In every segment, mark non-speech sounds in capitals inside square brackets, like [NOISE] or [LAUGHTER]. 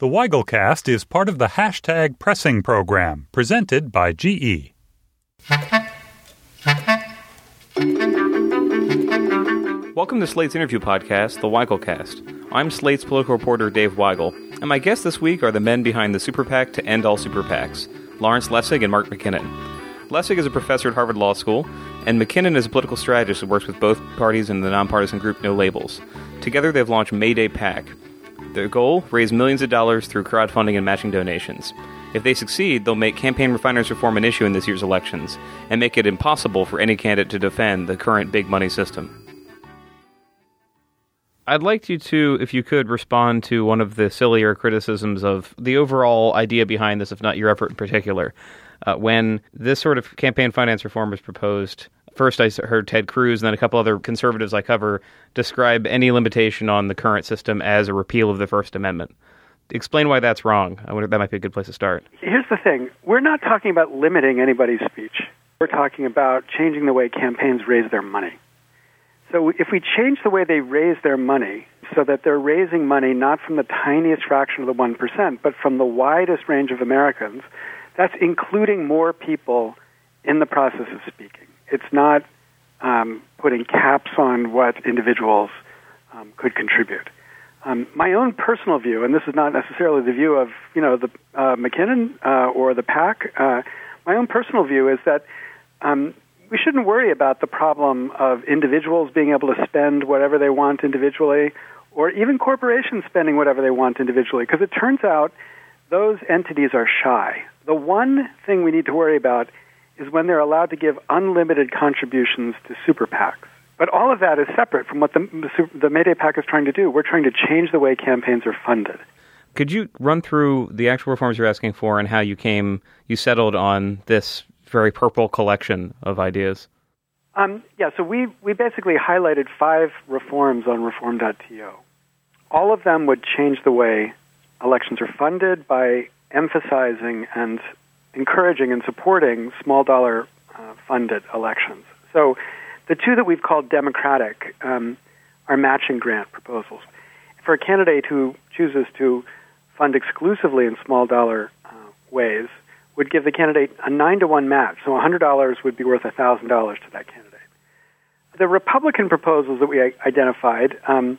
The Weigelcast is part of the hashtag pressing program presented by GE. Welcome to Slate's interview podcast, The Weigelcast. I'm Slate's political reporter Dave Weigel, and my guests this week are the men behind the Super PAC to End All Super PACs, Lawrence Lessig and Mark McKinnon. Lessig is a professor at Harvard Law School, and McKinnon is a political strategist who works with both parties in the nonpartisan group No Labels. Together, they've launched Mayday PAC, their goal raise millions of dollars through crowdfunding and matching donations. If they succeed, they'll make campaign refinance reform an issue in this year's elections and make it impossible for any candidate to defend the current big money system. I'd like you to, if you could, respond to one of the sillier criticisms of the overall idea behind this, if not your effort in particular. Uh, when this sort of campaign finance reform was proposed, First, I heard Ted Cruz and then a couple other conservatives I cover describe any limitation on the current system as a repeal of the First Amendment. Explain why that's wrong. I wonder that might be a good place to start. Here's the thing we're not talking about limiting anybody's speech, we're talking about changing the way campaigns raise their money. So if we change the way they raise their money so that they're raising money not from the tiniest fraction of the 1%, but from the widest range of Americans, that's including more people in the process of speaking. It's not um, putting caps on what individuals um, could contribute. Um, my own personal view, and this is not necessarily the view of you know the uh, McKinnon uh, or the PAC. Uh, my own personal view is that um, we shouldn't worry about the problem of individuals being able to spend whatever they want individually, or even corporations spending whatever they want individually, because it turns out those entities are shy. The one thing we need to worry about is when they're allowed to give unlimited contributions to super PACs. But all of that is separate from what the, the Mayday PAC is trying to do. We're trying to change the way campaigns are funded. Could you run through the actual reforms you're asking for and how you came, you settled on this very purple collection of ideas? Um, yeah, so we, we basically highlighted five reforms on reform.to. All of them would change the way elections are funded by emphasizing and encouraging and supporting small dollar uh, funded elections. So the two that we've called democratic um, are matching grant proposals. For a candidate who chooses to fund exclusively in small dollar uh, ways, would give the candidate a nine to one match. So $100 would be worth $1,000 to that candidate. The Republican proposals that we identified um,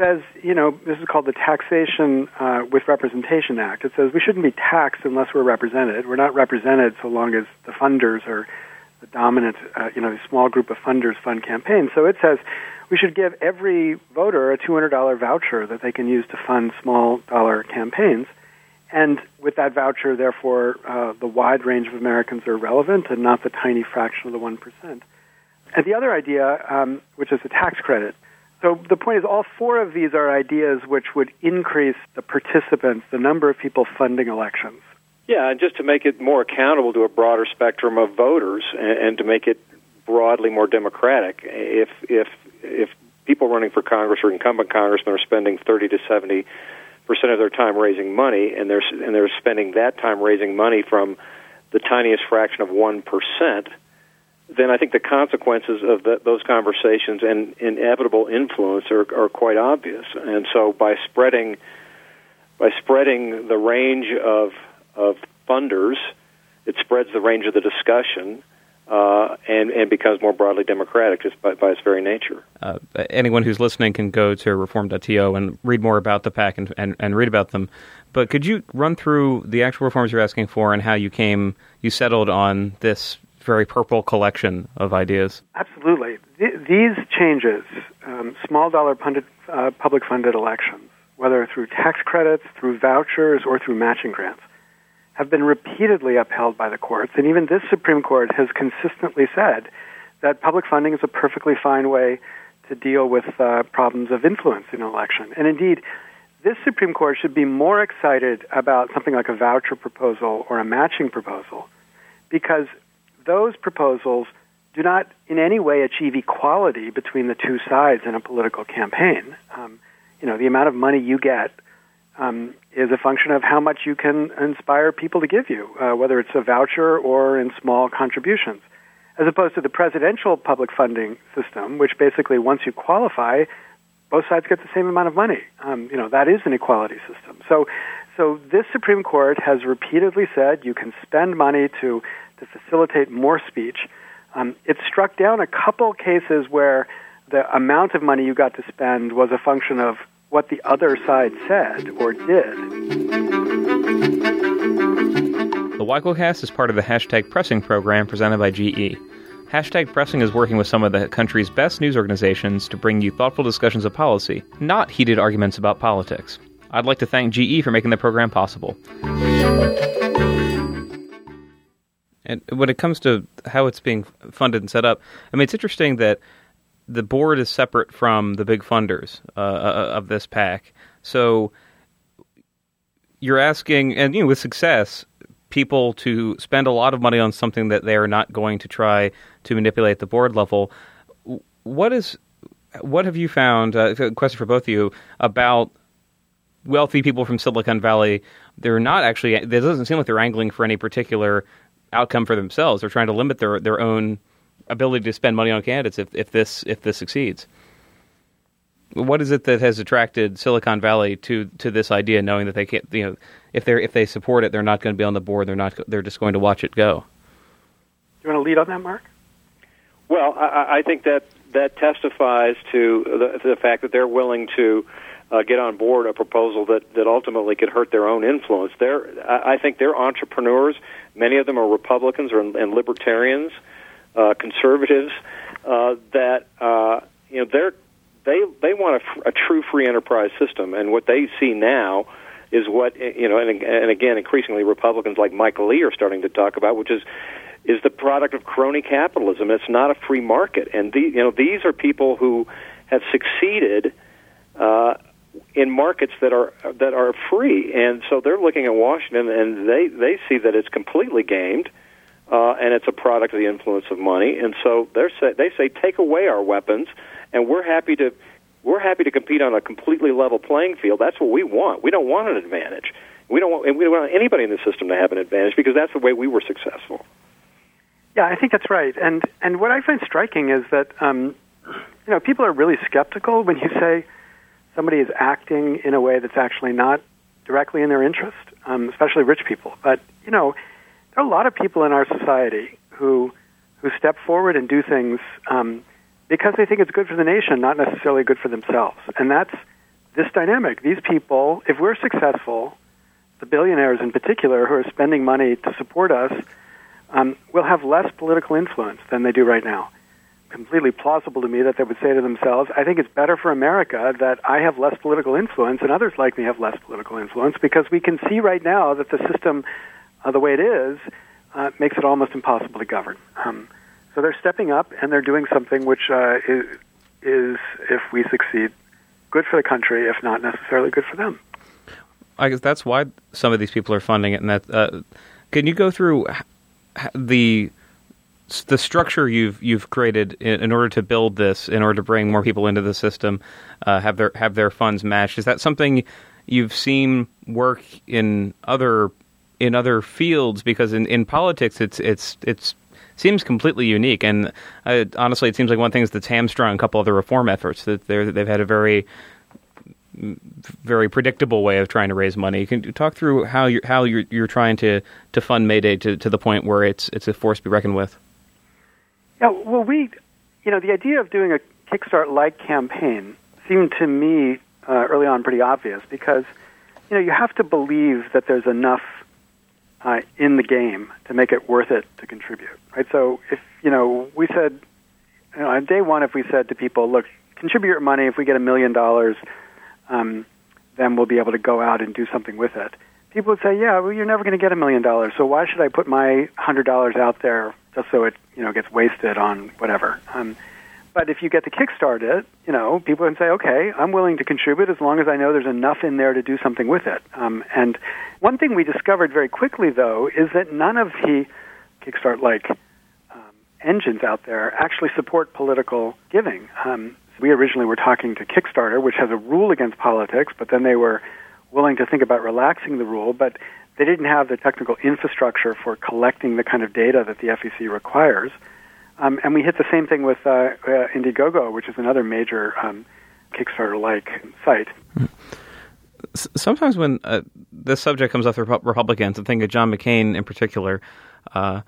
says, you know, this is called the Taxation uh, with Representation Act. It says we shouldn't be taxed unless we're represented. We're not represented so long as the funders are the dominant, uh, you know, the small group of funders fund campaigns. So it says we should give every voter a $200 voucher that they can use to fund small dollar campaigns. And with that voucher, therefore, uh, the wide range of Americans are relevant and not the tiny fraction of the 1%. And the other idea, um, which is the tax credit, so the point is, all four of these are ideas which would increase the participants, the number of people funding elections. Yeah, and just to make it more accountable to a broader spectrum of voters, and, and to make it broadly more democratic. If if if people running for Congress or incumbent congressmen are spending thirty to seventy percent of their time raising money, and they're and they're spending that time raising money from the tiniest fraction of one percent then I think the consequences of the, those conversations and inevitable influence are, are quite obvious. And so by spreading by spreading the range of of funders, it spreads the range of the discussion. Uh, and, and becomes more broadly democratic just by, by its very nature. Uh, anyone who's listening can go to reform.to and read more about the PAC and, and, and read about them. But could you run through the actual reforms you're asking for and how you came, you settled on this very purple collection of ideas. Absolutely. Th- these changes, um, small dollar funded, uh, public funded elections, whether through tax credits, through vouchers, or through matching grants, have been repeatedly upheld by the courts. And even this Supreme Court has consistently said that public funding is a perfectly fine way to deal with uh, problems of influence in an election. And indeed, this Supreme Court should be more excited about something like a voucher proposal or a matching proposal because those proposals do not in any way achieve equality between the two sides in a political campaign. Um, you know, the amount of money you get um, is a function of how much you can inspire people to give you, uh, whether it's a voucher or in small contributions, as opposed to the presidential public funding system, which basically once you qualify, both sides get the same amount of money. Um, you know, that is an equality system. So, so this Supreme Court has repeatedly said you can spend money to to facilitate more speech. Um, it struck down a couple cases where the amount of money you got to spend was a function of what the other side said or did. The Weigelcast is part of the hashtag pressing program presented by GE. Hashtag Pressing is working with some of the country's best news organizations to bring you thoughtful discussions of policy, not heated arguments about politics. I'd like to thank GE for making the program possible. And when it comes to how it's being funded and set up, I mean, it's interesting that the board is separate from the big funders uh, uh, of this PAC. So you're asking, and you know, with success, people to spend a lot of money on something that they are not going to try to manipulate the board level. What is, what have you found? Uh, a question for both of you about wealthy people from Silicon Valley. They're not actually. It doesn't seem like they're angling for any particular outcome for themselves. They're trying to limit their their own ability to spend money on candidates if, if this if this succeeds. What is it that has attracted Silicon Valley to to this idea, knowing that they can't, you know, if they if they support it, they're not going to be on the board. They're not. They're just going to watch it go. Do you want to lead on that, Mark? Well, I, I think that that testifies to the, to the fact that they're willing to uh, get on board a proposal that, that ultimately could hurt their own influence. They're, I think they're entrepreneurs. Many of them are Republicans or, and libertarians, uh, conservatives. Uh, that uh, you know they're they they want a, a true free enterprise system, and what they see now is what you know, and, and again, increasingly Republicans like Michael Lee are starting to talk about, which is is the product of crony capitalism. It's not a free market, and the, you know these are people who have succeeded uh, in markets that are that are free, and so they're looking at Washington, and they they see that it's completely gamed, uh, and it's a product of the influence of money, and so they're say, they say take away our weapons, and we're happy to we're happy to compete on a completely level playing field. That's what we want. We don't want an advantage. We don't want, and we don't want anybody in the system to have an advantage because that's the way we were successful. Yeah, I think that's right. And and what I find striking is that um, you know people are really skeptical when you say somebody is acting in a way that's actually not directly in their interest, um, especially rich people. But you know, there are a lot of people in our society who who step forward and do things um, because they think it's good for the nation, not necessarily good for themselves. And that's this dynamic. These people, if we're successful, the billionaires in particular who are spending money to support us, um, will have less political influence than they do right now completely plausible to me that they would say to themselves, I think it's better for America that I have less political influence and others like me have less political influence because we can see right now that the system, uh, the way it is, uh, makes it almost impossible to govern. Um, so they're stepping up and they're doing something which uh, is, is, if we succeed, good for the country, if not necessarily good for them. I guess that's why some of these people are funding it. And that, uh, can you go through the the structure you've you've created in, in, order to build this, in order to bring more people into the system, uh, have their have their funds matched. Is that something you've seen work in other in other fields? Because in, in politics, it's it's it's seems completely unique. And uh, honestly, it seems like one thing is that's hamstrung a couple other reform efforts. That they've had a very very predictable way of trying to raise money. Can you talk through how you're how you're, you're trying to, to fund Mayday to, to the point where it's it's a force to be reckoned with? Yeah, well, we, you know, the idea of doing a Kickstart-like campaign seemed to me uh, early on pretty obvious because, you know, you have to believe that there's enough uh, in the game to make it worth it to contribute, right? So if you know, we said, you know, on day one, if we said to people, look, contribute your money. If we get a million dollars, um, then we'll be able to go out and do something with it. People would say, yeah, well, you're never going to get a million dollars, so why should I put my hundred dollars out there just so it you know gets wasted on whatever. Um, but if you get to kickstart it, you know, people can say, okay, I'm willing to contribute as long as I know there's enough in there to do something with it. Um, and one thing we discovered very quickly, though, is that none of the Kickstart-like um, engines out there actually support political giving. Um, we originally were talking to Kickstarter, which has a rule against politics, but then they were willing to think about relaxing the rule. But they didn't have the technical infrastructure for collecting the kind of data that the FEC requires. Um, and we hit the same thing with uh, uh, Indiegogo, which is another major um, Kickstarter-like site. sometimes when uh, this subject comes up with Republicans, I'm thinking of John McCain in particular. Uh,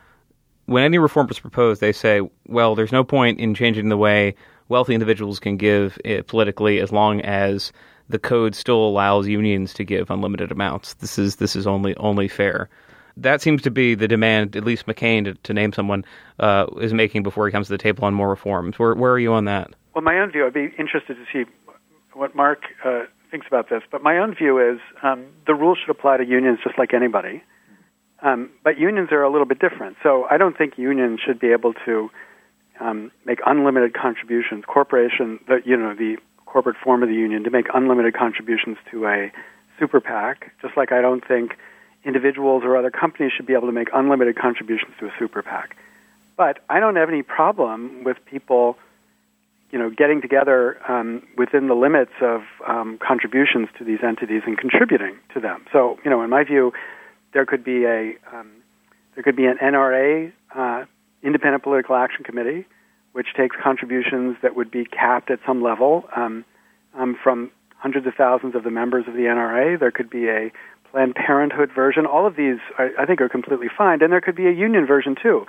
when any reform is proposed, they say, well, there's no point in changing the way wealthy individuals can give uh, politically as long as the code still allows unions to give unlimited amounts. This is this is only only fair. That seems to be the demand, at least McCain, to, to name someone, uh, is making before he comes to the table on more reforms. Where, where are you on that? Well, my own view, I'd be interested to see what Mark uh, thinks about this, but my own view is um, the rules should apply to unions just like anybody. Um, but unions are a little bit different. So I don't think unions should be able to um, make unlimited contributions. Corporation, the, you know, the corporate form of the union, to make unlimited contributions to a super PAC, just like I don't think individuals or other companies should be able to make unlimited contributions to a super PAC. But I don't have any problem with people you know, getting together um, within the limits of um, contributions to these entities and contributing to them. So, you know, in my view, there could be a um, there could be an NRA, uh, Independent Political Action Committee, which takes contributions that would be capped at some level um, um, from hundreds of thousands of the members of the NRA. There could be a Planned Parenthood version. All of these, I, I think, are completely fine, and there could be a union version too.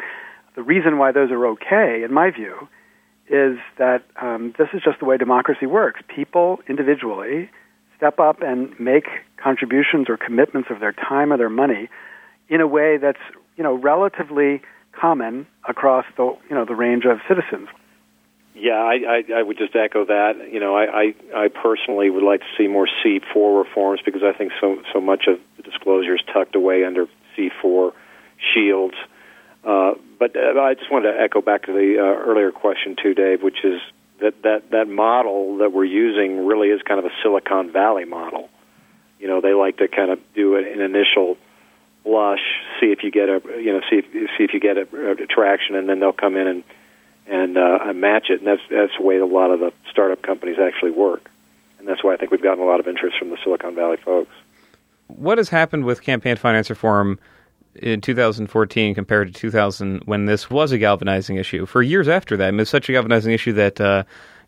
The reason why those are okay, in my view, is that um, this is just the way democracy works. People individually step up and make contributions or commitments of their time or their money in a way that's you know relatively common across the you know the range of citizens. Yeah, I, I, I would just echo that. You know, I, I, I personally would like to see more C4 reforms because I think so so much of the disclosure is tucked away under C4 shields. Uh, but uh, I just wanted to echo back to the uh, earlier question too, Dave, which is that, that that model that we're using really is kind of a Silicon Valley model. You know, they like to kind of do an initial blush, see if you get a you know see if see if you get a, a traction, and then they'll come in and and uh, match it. And that's that's the way a lot of the startup companies actually work, and that's why I think we've gotten a lot of interest from the Silicon Valley folks. What has happened with campaign finance reform? in 2014 compared to 2000 when this was a galvanizing issue. For years after that, it was such a galvanizing issue that uh,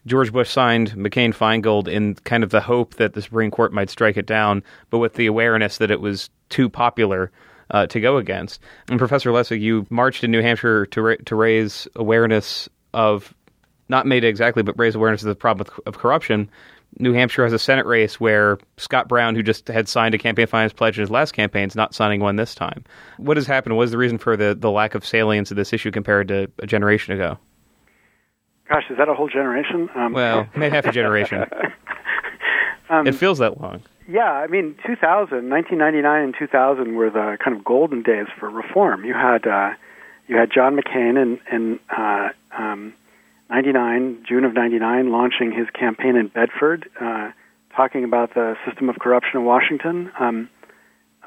George Bush signed McCain Feingold in kind of the hope that the Supreme Court might strike it down, but with the awareness that it was too popular uh, to go against. And Professor Lessig, you marched in New Hampshire to ra- to raise awareness of not made exactly, but raise awareness of the problem of, of corruption New Hampshire has a Senate race where Scott Brown, who just had signed a campaign finance pledge in his last campaign, is not signing one this time. What has happened? What is the reason for the, the lack of salience of this issue compared to a generation ago? Gosh, is that a whole generation? Um, well, [LAUGHS] maybe half a generation. [LAUGHS] um, it feels that long. Yeah, I mean, 2000, 1999 and 2000 were the kind of golden days for reform. You had uh, you had John McCain in and uh, um, 99, June of 99, launching his campaign in Bedford, uh, talking about the system of corruption in Washington. Um,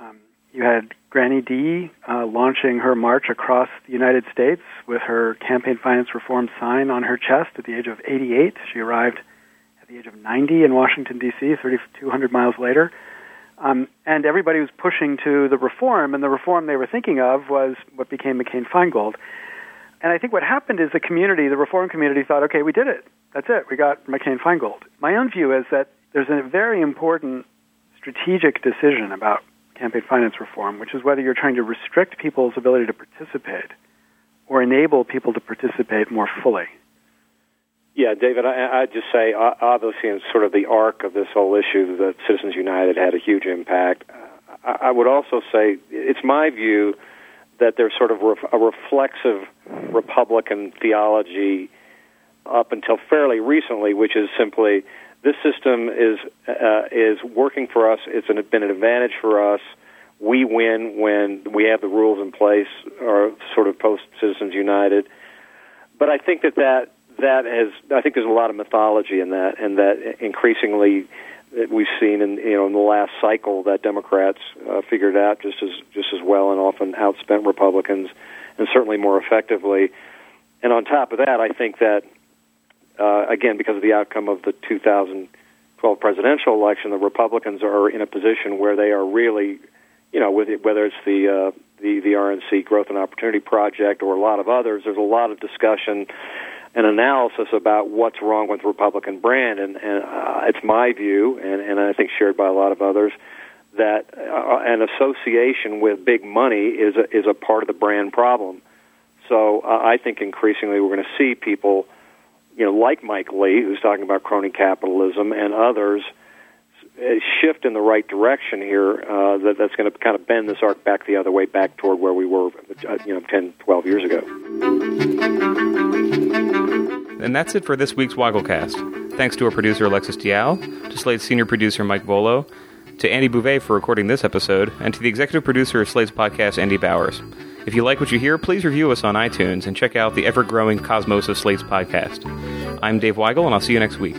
um, you had Granny D uh, launching her march across the United States with her campaign finance reform sign on her chest at the age of 88. She arrived at the age of 90 in Washington, D.C., 3,200 miles later. Um, and everybody was pushing to the reform, and the reform they were thinking of was what became McCain Feingold. And I think what happened is the community, the reform community, thought, okay, we did it. That's it. We got McCain Feingold. My own view is that there's a very important strategic decision about campaign finance reform, which is whether you're trying to restrict people's ability to participate or enable people to participate more fully. Yeah, David, I, I'd just say, obviously, in sort of the arc of this whole issue, that Citizens United had a huge impact. I, I would also say it's my view that there's sort of a reflexive Republican theology up until fairly recently, which is simply this system is uh, is working for us. It's an, been an advantage for us. We win when we have the rules in place, or sort of post Citizens United. But I think that that that has I think there's a lot of mythology in that, and that increasingly that we've seen in you know in the last cycle that Democrats uh, figured out just as just as well and often outspent Republicans, and certainly more effectively. And on top of that, I think that uh, again because of the outcome of the 2012 presidential election, the Republicans are in a position where they are really, you know, with it, whether it's the uh, the the RNC Growth and Opportunity Project or a lot of others, there's a lot of discussion and analysis about what's wrong with the Republican brand, and, and uh, it's my view, and, and I think shared by a lot of others, that uh, an association with big money is a, is a part of the brand problem. So uh, I think increasingly we're going to see people, you know, like Mike Lee, who's talking about crony capitalism, and others shift in the right direction here. Uh, that, that's going to kind of bend this arc back the other way, back toward where we were, uh, you know, 10, 12 years ago. And that's it for this week's Weigel Thanks to our producer Alexis Dial, to Slate's senior producer Mike Vuolo, to Andy Bouvet for recording this episode, and to the executive producer of Slate's podcast, Andy Bowers. If you like what you hear, please review us on iTunes and check out the ever growing cosmos of Slate's podcast. I'm Dave Weigel, and I'll see you next week.